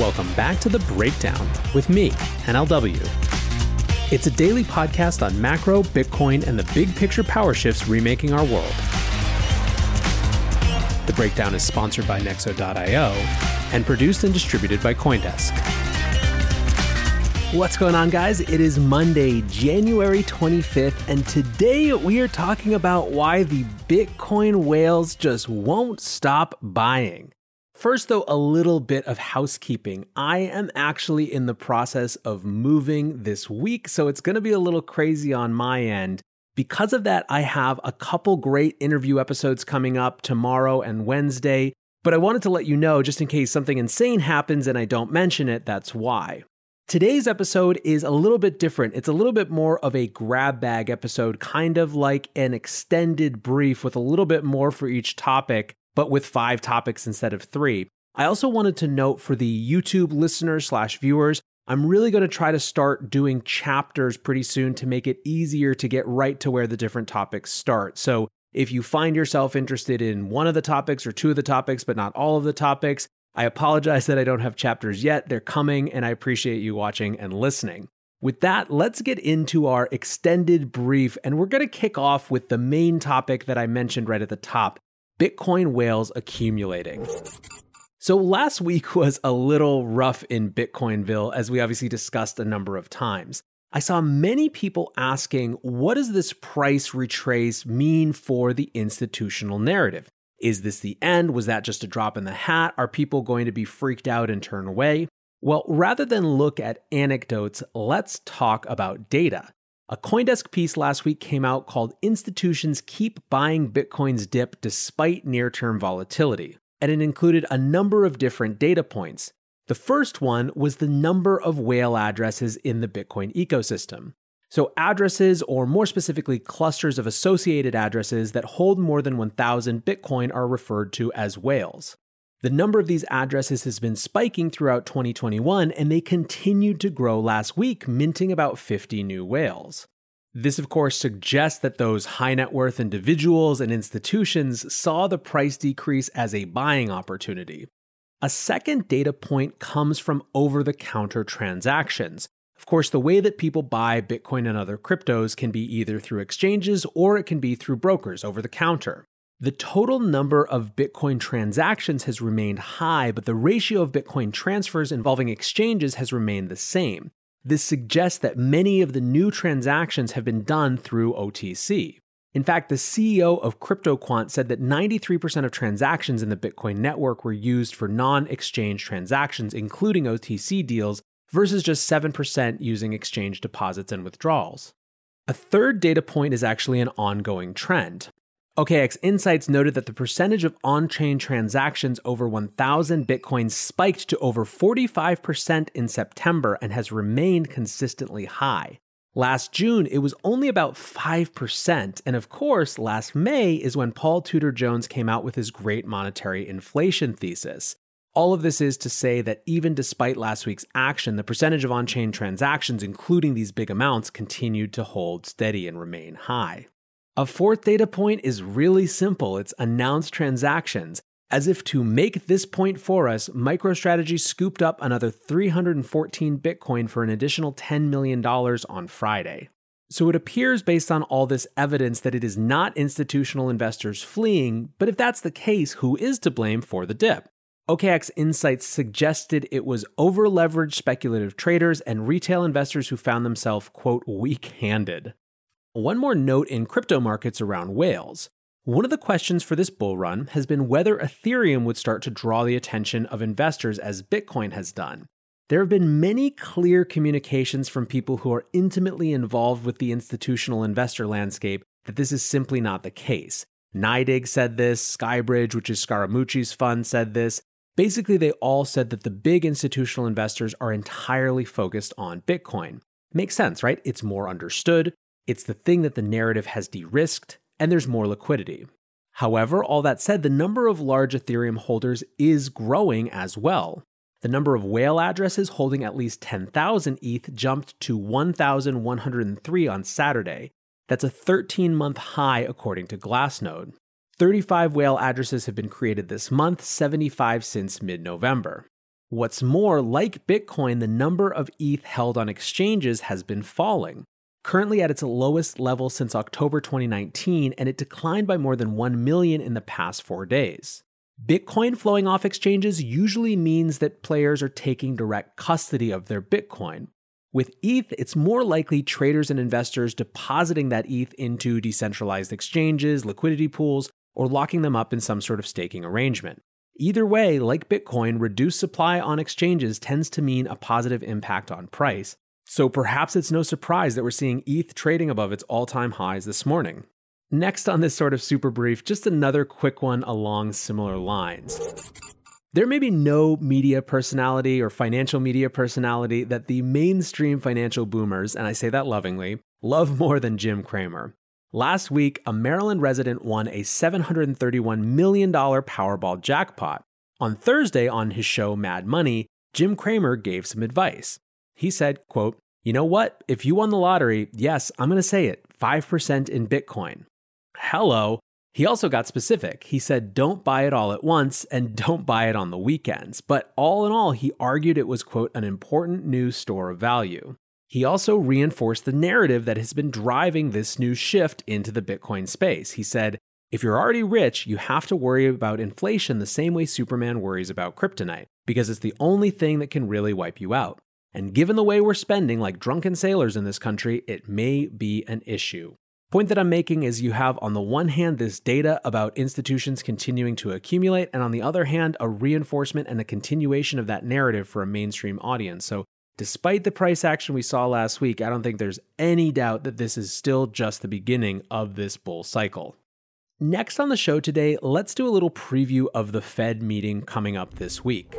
Welcome back to The Breakdown with me, NLW. It's a daily podcast on macro, Bitcoin, and the big picture power shifts remaking our world. The Breakdown is sponsored by Nexo.io and produced and distributed by Coindesk. What's going on, guys? It is Monday, January 25th, and today we are talking about why the Bitcoin whales just won't stop buying. First, though, a little bit of housekeeping. I am actually in the process of moving this week, so it's going to be a little crazy on my end. Because of that, I have a couple great interview episodes coming up tomorrow and Wednesday. But I wanted to let you know, just in case something insane happens and I don't mention it, that's why. Today's episode is a little bit different. It's a little bit more of a grab bag episode, kind of like an extended brief with a little bit more for each topic but with five topics instead of three. I also wanted to note for the YouTube listeners slash viewers, I'm really going to try to start doing chapters pretty soon to make it easier to get right to where the different topics start. So if you find yourself interested in one of the topics or two of the topics, but not all of the topics, I apologize that I don't have chapters yet. They're coming, and I appreciate you watching and listening. With that, let's get into our extended brief, and we're going to kick off with the main topic that I mentioned right at the top Bitcoin whales accumulating. So last week was a little rough in Bitcoinville, as we obviously discussed a number of times. I saw many people asking, what does this price retrace mean for the institutional narrative? Is this the end? Was that just a drop in the hat? Are people going to be freaked out and turn away? Well, rather than look at anecdotes, let's talk about data. A Coindesk piece last week came out called Institutions Keep Buying Bitcoin's Dip Despite Near Term Volatility, and it included a number of different data points. The first one was the number of whale addresses in the Bitcoin ecosystem. So, addresses, or more specifically, clusters of associated addresses that hold more than 1,000 Bitcoin, are referred to as whales. The number of these addresses has been spiking throughout 2021, and they continued to grow last week, minting about 50 new whales. This, of course, suggests that those high net worth individuals and institutions saw the price decrease as a buying opportunity. A second data point comes from over the counter transactions. Of course, the way that people buy Bitcoin and other cryptos can be either through exchanges or it can be through brokers over the counter. The total number of Bitcoin transactions has remained high, but the ratio of Bitcoin transfers involving exchanges has remained the same. This suggests that many of the new transactions have been done through OTC. In fact, the CEO of CryptoQuant said that 93% of transactions in the Bitcoin network were used for non exchange transactions, including OTC deals, versus just 7% using exchange deposits and withdrawals. A third data point is actually an ongoing trend. OKEx Insights noted that the percentage of on chain transactions over 1,000 Bitcoin spiked to over 45% in September and has remained consistently high. Last June, it was only about 5%. And of course, last May is when Paul Tudor Jones came out with his great monetary inflation thesis. All of this is to say that even despite last week's action, the percentage of on chain transactions, including these big amounts, continued to hold steady and remain high. A fourth data point is really simple it's announced transactions. As if to make this point for us, MicroStrategy scooped up another 314 Bitcoin for an additional $10 million on Friday. So it appears, based on all this evidence, that it is not institutional investors fleeing, but if that's the case, who is to blame for the dip? OKEx Insights suggested it was over leveraged speculative traders and retail investors who found themselves, quote, weak handed. One more note in crypto markets around whales. One of the questions for this bull run has been whether Ethereum would start to draw the attention of investors as Bitcoin has done. There have been many clear communications from people who are intimately involved with the institutional investor landscape that this is simply not the case. NYDIG said this, Skybridge, which is Scaramucci's fund, said this, Basically, they all said that the big institutional investors are entirely focused on Bitcoin. Makes sense, right? It's more understood, it's the thing that the narrative has de risked, and there's more liquidity. However, all that said, the number of large Ethereum holders is growing as well. The number of whale addresses holding at least 10,000 ETH jumped to 1,103 on Saturday. That's a 13 month high according to Glassnode. 35 whale addresses have been created this month, 75 since mid November. What's more, like Bitcoin, the number of ETH held on exchanges has been falling, currently at its lowest level since October 2019, and it declined by more than 1 million in the past four days. Bitcoin flowing off exchanges usually means that players are taking direct custody of their Bitcoin. With ETH, it's more likely traders and investors depositing that ETH into decentralized exchanges, liquidity pools, or locking them up in some sort of staking arrangement. Either way, like Bitcoin, reduced supply on exchanges tends to mean a positive impact on price. So perhaps it's no surprise that we're seeing ETH trading above its all time highs this morning. Next on this sort of super brief, just another quick one along similar lines. There may be no media personality or financial media personality that the mainstream financial boomers, and I say that lovingly, love more than Jim Cramer. Last week, a Maryland resident won a $731 million Powerball jackpot. On Thursday on his show Mad Money, Jim Cramer gave some advice. He said, quote, "You know what? If you won the lottery, yes, I'm going to say it, 5% in Bitcoin." Hello. He also got specific. He said, "Don't buy it all at once and don't buy it on the weekends." But all in all, he argued it was quote an important new store of value. He also reinforced the narrative that has been driving this new shift into the Bitcoin space. He said, if you're already rich, you have to worry about inflation the same way Superman worries about kryptonite, because it's the only thing that can really wipe you out. And given the way we're spending like drunken sailors in this country, it may be an issue. Point that I'm making is you have, on the one hand, this data about institutions continuing to accumulate, and on the other hand, a reinforcement and a continuation of that narrative for a mainstream audience. So Despite the price action we saw last week, I don't think there's any doubt that this is still just the beginning of this bull cycle. Next on the show today, let's do a little preview of the Fed meeting coming up this week.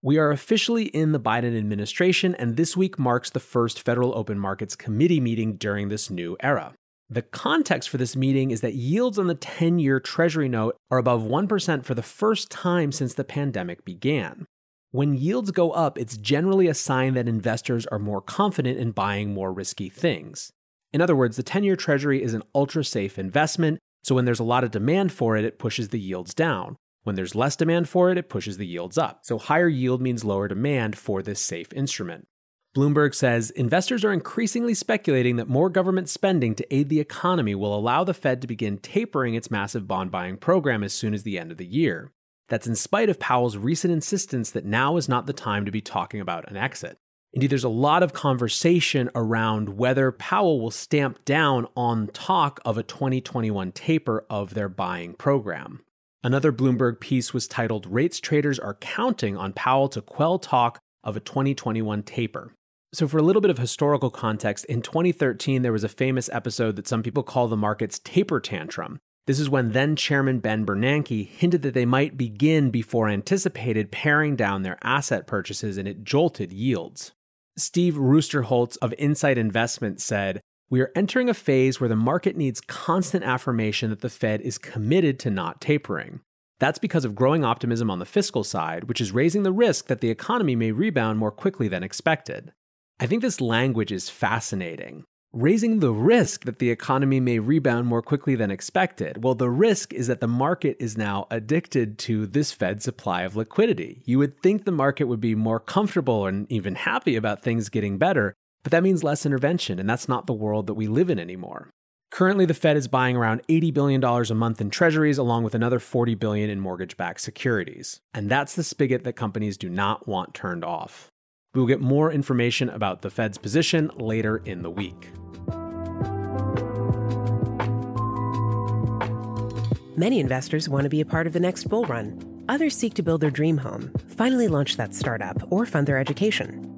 We are officially in the Biden administration, and this week marks the first Federal Open Markets Committee meeting during this new era. The context for this meeting is that yields on the 10 year Treasury note are above 1% for the first time since the pandemic began. When yields go up, it's generally a sign that investors are more confident in buying more risky things. In other words, the 10 year treasury is an ultra safe investment, so when there's a lot of demand for it, it pushes the yields down. When there's less demand for it, it pushes the yields up. So higher yield means lower demand for this safe instrument. Bloomberg says investors are increasingly speculating that more government spending to aid the economy will allow the Fed to begin tapering its massive bond buying program as soon as the end of the year. That's in spite of Powell's recent insistence that now is not the time to be talking about an exit. Indeed, there's a lot of conversation around whether Powell will stamp down on talk of a 2021 taper of their buying program. Another Bloomberg piece was titled Rates Traders Are Counting on Powell to Quell Talk of a 2021 Taper. So, for a little bit of historical context, in 2013, there was a famous episode that some people call the market's taper tantrum, this is when then Chairman Ben Bernanke hinted that they might begin before anticipated paring down their asset purchases and it jolted yields. Steve Roosterholtz of Insight Investment said, We are entering a phase where the market needs constant affirmation that the Fed is committed to not tapering. That's because of growing optimism on the fiscal side, which is raising the risk that the economy may rebound more quickly than expected. I think this language is fascinating raising the risk that the economy may rebound more quickly than expected. Well, the risk is that the market is now addicted to this Fed supply of liquidity. You would think the market would be more comfortable and even happy about things getting better, But that means less intervention, and that's not the world that we live in anymore. Currently, the Fed is buying around $80 billion a month in treasuries, along with another 40 billion in mortgage backed securities. And that's the spigot that companies do not want turned off. We will get more information about the Fed's position later in the week. Many investors want to be a part of the next bull run. Others seek to build their dream home, finally launch that startup, or fund their education.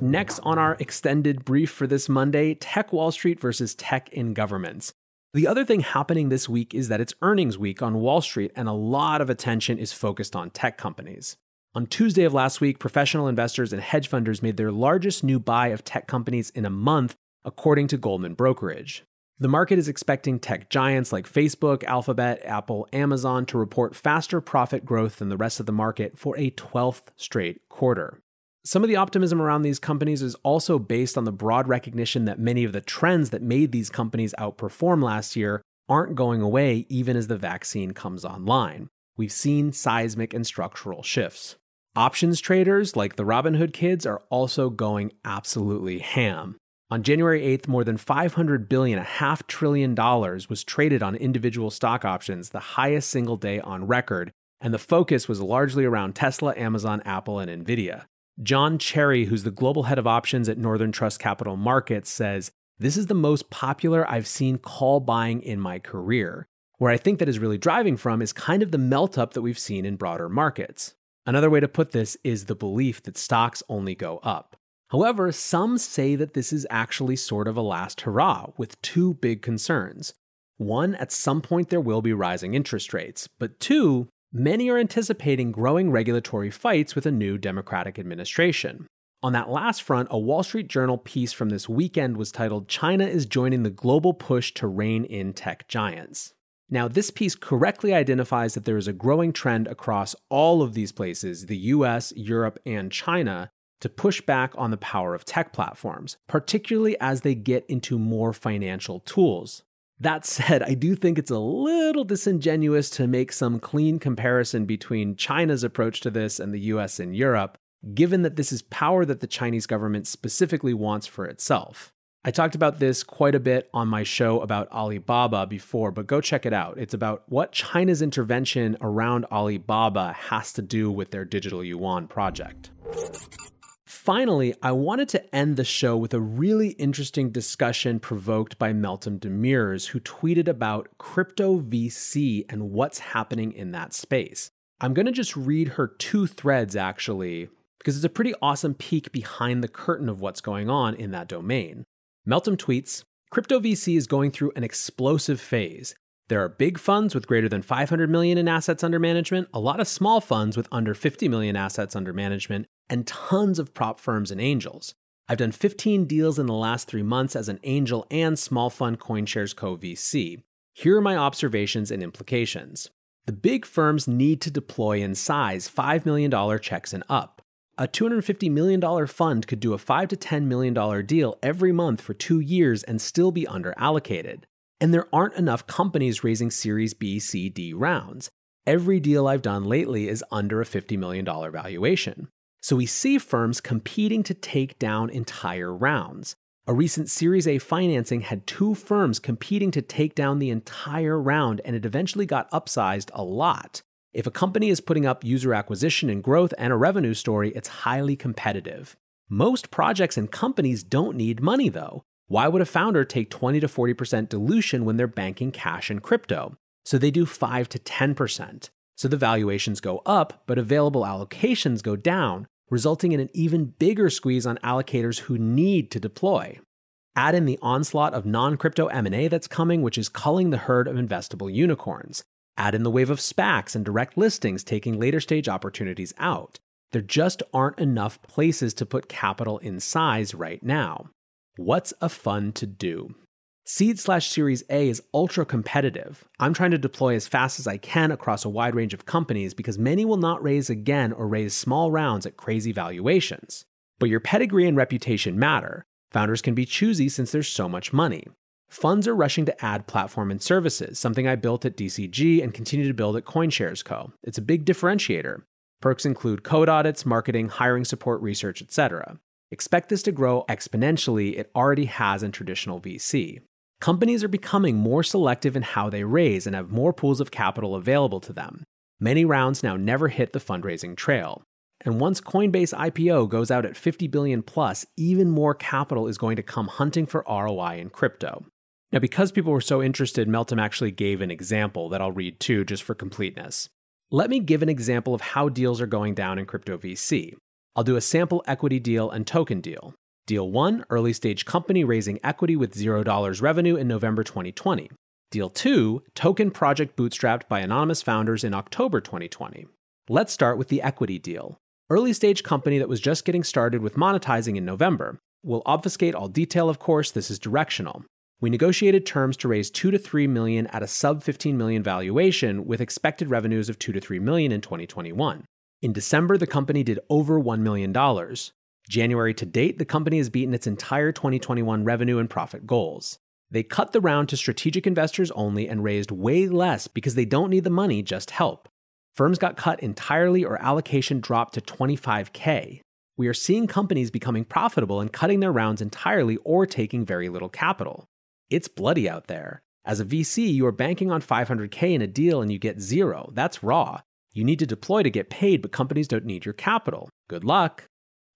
Next on our extended brief for this Monday Tech Wall Street versus tech in governments. The other thing happening this week is that it's earnings week on Wall Street, and a lot of attention is focused on tech companies. On Tuesday of last week, professional investors and hedge funders made their largest new buy of tech companies in a month, according to Goldman Brokerage. The market is expecting tech giants like Facebook, Alphabet, Apple, Amazon to report faster profit growth than the rest of the market for a 12th straight quarter. Some of the optimism around these companies is also based on the broad recognition that many of the trends that made these companies outperform last year aren't going away even as the vaccine comes online. We've seen seismic and structural shifts. Options traders like the Robinhood kids are also going absolutely ham. On January 8th, more than 500 billion, a half trillion dollars was traded on individual stock options, the highest single day on record, and the focus was largely around Tesla, Amazon, Apple, and Nvidia. John Cherry, who's the global head of options at Northern Trust Capital Markets, says, This is the most popular I've seen call buying in my career. Where I think that is really driving from is kind of the melt up that we've seen in broader markets. Another way to put this is the belief that stocks only go up. However, some say that this is actually sort of a last hurrah, with two big concerns. One, at some point there will be rising interest rates, but two, Many are anticipating growing regulatory fights with a new Democratic administration. On that last front, a Wall Street Journal piece from this weekend was titled China is Joining the Global Push to Rein in Tech Giants. Now, this piece correctly identifies that there is a growing trend across all of these places, the US, Europe, and China, to push back on the power of tech platforms, particularly as they get into more financial tools. That said, I do think it's a little disingenuous to make some clean comparison between China's approach to this and the US and Europe, given that this is power that the Chinese government specifically wants for itself. I talked about this quite a bit on my show about Alibaba before, but go check it out. It's about what China's intervention around Alibaba has to do with their digital yuan project. Finally, I wanted to end the show with a really interesting discussion provoked by Meltem Demirors, who tweeted about crypto VC and what's happening in that space. I'm going to just read her two threads actually, because it's a pretty awesome peek behind the curtain of what's going on in that domain. Meltem tweets Crypto VC is going through an explosive phase. There are big funds with greater than 500 million in assets under management, a lot of small funds with under 50 million assets under management, and tons of prop firms and angels. I've done 15 deals in the last three months as an angel and small fund CoinShares Co VC. Here are my observations and implications. The big firms need to deploy in size $5 million checks and up. A $250 million fund could do a 5 to $10 million deal every month for two years and still be underallocated and there aren't enough companies raising Series B, C, D rounds. Every deal I've done lately is under a $50 million valuation. So we see firms competing to take down entire rounds. A recent Series A financing had two firms competing to take down the entire round, and it eventually got upsized a lot. If a company is putting up user acquisition and growth and a revenue story, it's highly competitive. Most projects and companies don't need money, though. Why would a founder take 20 to 40% dilution when they're banking cash and crypto? So they do 5 to 10%. So the valuations go up, but available allocations go down, resulting in an even bigger squeeze on allocators who need to deploy. Add in the onslaught of non-crypto M&A that's coming, which is culling the herd of investable unicorns. Add in the wave of SPACs and direct listings taking later stage opportunities out. There just aren't enough places to put capital in size right now. What's a fund to do? Seed slash Series A is ultra competitive. I'm trying to deploy as fast as I can across a wide range of companies because many will not raise again or raise small rounds at crazy valuations. But your pedigree and reputation matter. Founders can be choosy since there's so much money. Funds are rushing to add platform and services, something I built at DCG and continue to build at CoinShares Co. It's a big differentiator. Perks include code audits, marketing, hiring support, research, etc. Expect this to grow exponentially. It already has in traditional VC. Companies are becoming more selective in how they raise and have more pools of capital available to them. Many rounds now never hit the fundraising trail. And once Coinbase IPO goes out at 50 billion plus, even more capital is going to come hunting for ROI in crypto. Now, because people were so interested, Meltem actually gave an example that I'll read too, just for completeness. Let me give an example of how deals are going down in crypto VC. I'll do a sample equity deal and token deal. Deal 1, early stage company raising equity with $0 revenue in November 2020. Deal 2, token project bootstrapped by anonymous founders in October 2020. Let's start with the equity deal. Early stage company that was just getting started with monetizing in November. We'll obfuscate all detail, of course, this is directional. We negotiated terms to raise 2 to 3 million at a sub 15 million valuation with expected revenues of 2 to 3 million in 2021. In December, the company did over $1 million. January to date, the company has beaten its entire 2021 revenue and profit goals. They cut the round to strategic investors only and raised way less because they don't need the money, just help. Firms got cut entirely or allocation dropped to 25K. We are seeing companies becoming profitable and cutting their rounds entirely or taking very little capital. It's bloody out there. As a VC, you are banking on 500K in a deal and you get zero. That's raw. You need to deploy to get paid, but companies don't need your capital. Good luck.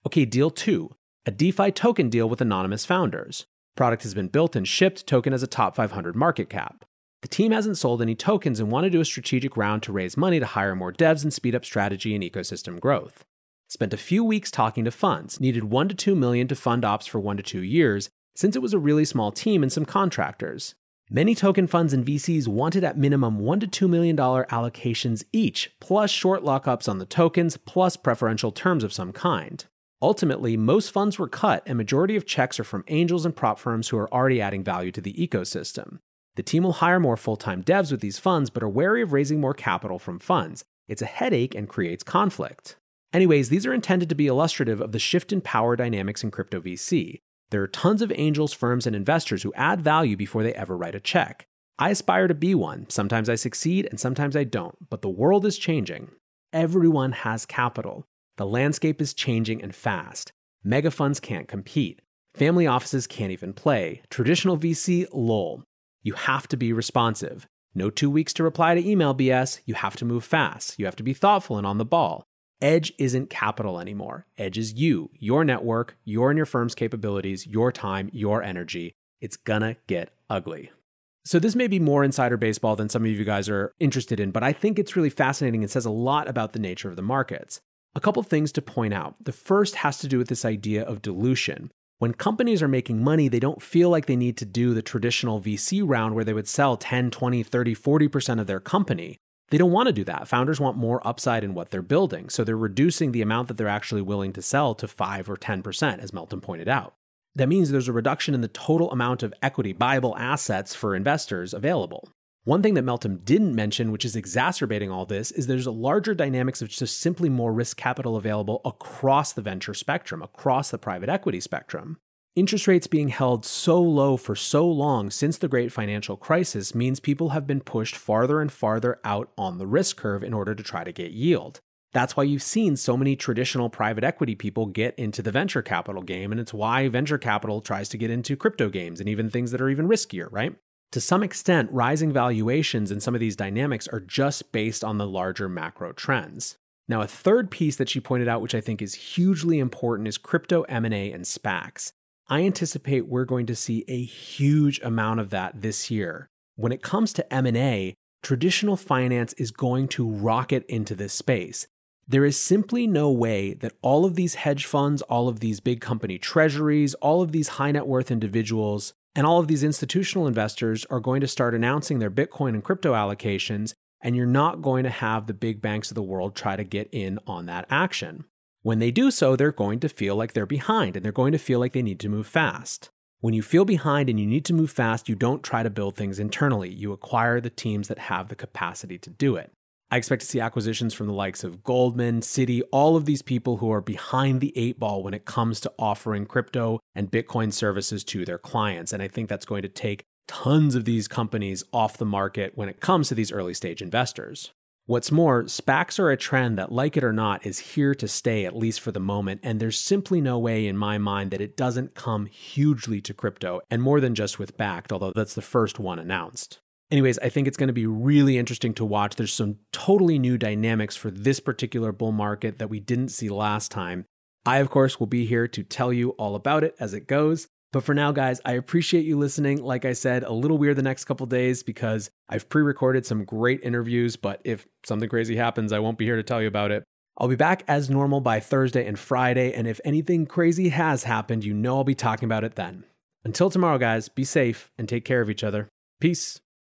Okay, deal two a DeFi token deal with anonymous founders. Product has been built and shipped, token has a top 500 market cap. The team hasn't sold any tokens and want to do a strategic round to raise money to hire more devs and speed up strategy and ecosystem growth. Spent a few weeks talking to funds, needed 1 to 2 million to fund ops for 1 to 2 years, since it was a really small team and some contractors. Many token funds and VCs wanted at minimum $1 to $2 million allocations each, plus short lockups on the tokens, plus preferential terms of some kind. Ultimately, most funds were cut, and majority of checks are from angels and prop firms who are already adding value to the ecosystem. The team will hire more full time devs with these funds, but are wary of raising more capital from funds. It's a headache and creates conflict. Anyways, these are intended to be illustrative of the shift in power dynamics in crypto VC. There are tons of angels, firms, and investors who add value before they ever write a check. I aspire to be one. Sometimes I succeed and sometimes I don't, but the world is changing. Everyone has capital. The landscape is changing and fast. Mega funds can't compete. Family offices can't even play. Traditional VC, lol. You have to be responsive. No two weeks to reply to email BS. You have to move fast. You have to be thoughtful and on the ball. Edge isn't capital anymore. Edge is you, your network, your and your firm's capabilities, your time, your energy. It's gonna get ugly. So, this may be more insider baseball than some of you guys are interested in, but I think it's really fascinating and says a lot about the nature of the markets. A couple things to point out. The first has to do with this idea of dilution. When companies are making money, they don't feel like they need to do the traditional VC round where they would sell 10, 20, 30, 40% of their company. They don't want to do that. Founders want more upside in what they're building. So they're reducing the amount that they're actually willing to sell to 5 or 10%, as Meltem pointed out. That means there's a reduction in the total amount of equity, buyable assets for investors available. One thing that Meltem didn't mention, which is exacerbating all this, is there's a larger dynamics of just simply more risk capital available across the venture spectrum, across the private equity spectrum. Interest rates being held so low for so long since the great financial crisis means people have been pushed farther and farther out on the risk curve in order to try to get yield. That's why you've seen so many traditional private equity people get into the venture capital game, and it's why venture capital tries to get into crypto games and even things that are even riskier, right? To some extent, rising valuations and some of these dynamics are just based on the larger macro trends. Now, a third piece that she pointed out, which I think is hugely important, is crypto M&A and SPACs. I anticipate we're going to see a huge amount of that this year. When it comes to M&A, traditional finance is going to rocket into this space. There is simply no way that all of these hedge funds, all of these big company treasuries, all of these high net worth individuals and all of these institutional investors are going to start announcing their Bitcoin and crypto allocations, and you're not going to have the big banks of the world try to get in on that action. When they do so, they're going to feel like they're behind and they're going to feel like they need to move fast. When you feel behind and you need to move fast, you don't try to build things internally. You acquire the teams that have the capacity to do it. I expect to see acquisitions from the likes of Goldman, Citi, all of these people who are behind the eight ball when it comes to offering crypto and Bitcoin services to their clients. And I think that's going to take tons of these companies off the market when it comes to these early stage investors. What's more, SPACs are a trend that, like it or not, is here to stay, at least for the moment, and there's simply no way in my mind that it doesn't come hugely to crypto, and more than just with Bakkt, although that's the first one announced. Anyways, I think it's going to be really interesting to watch. There's some totally new dynamics for this particular bull market that we didn't see last time. I, of course, will be here to tell you all about it as it goes. But for now, guys, I appreciate you listening. Like I said, a little weird the next couple days because I've pre recorded some great interviews, but if something crazy happens, I won't be here to tell you about it. I'll be back as normal by Thursday and Friday, and if anything crazy has happened, you know I'll be talking about it then. Until tomorrow, guys, be safe and take care of each other. Peace.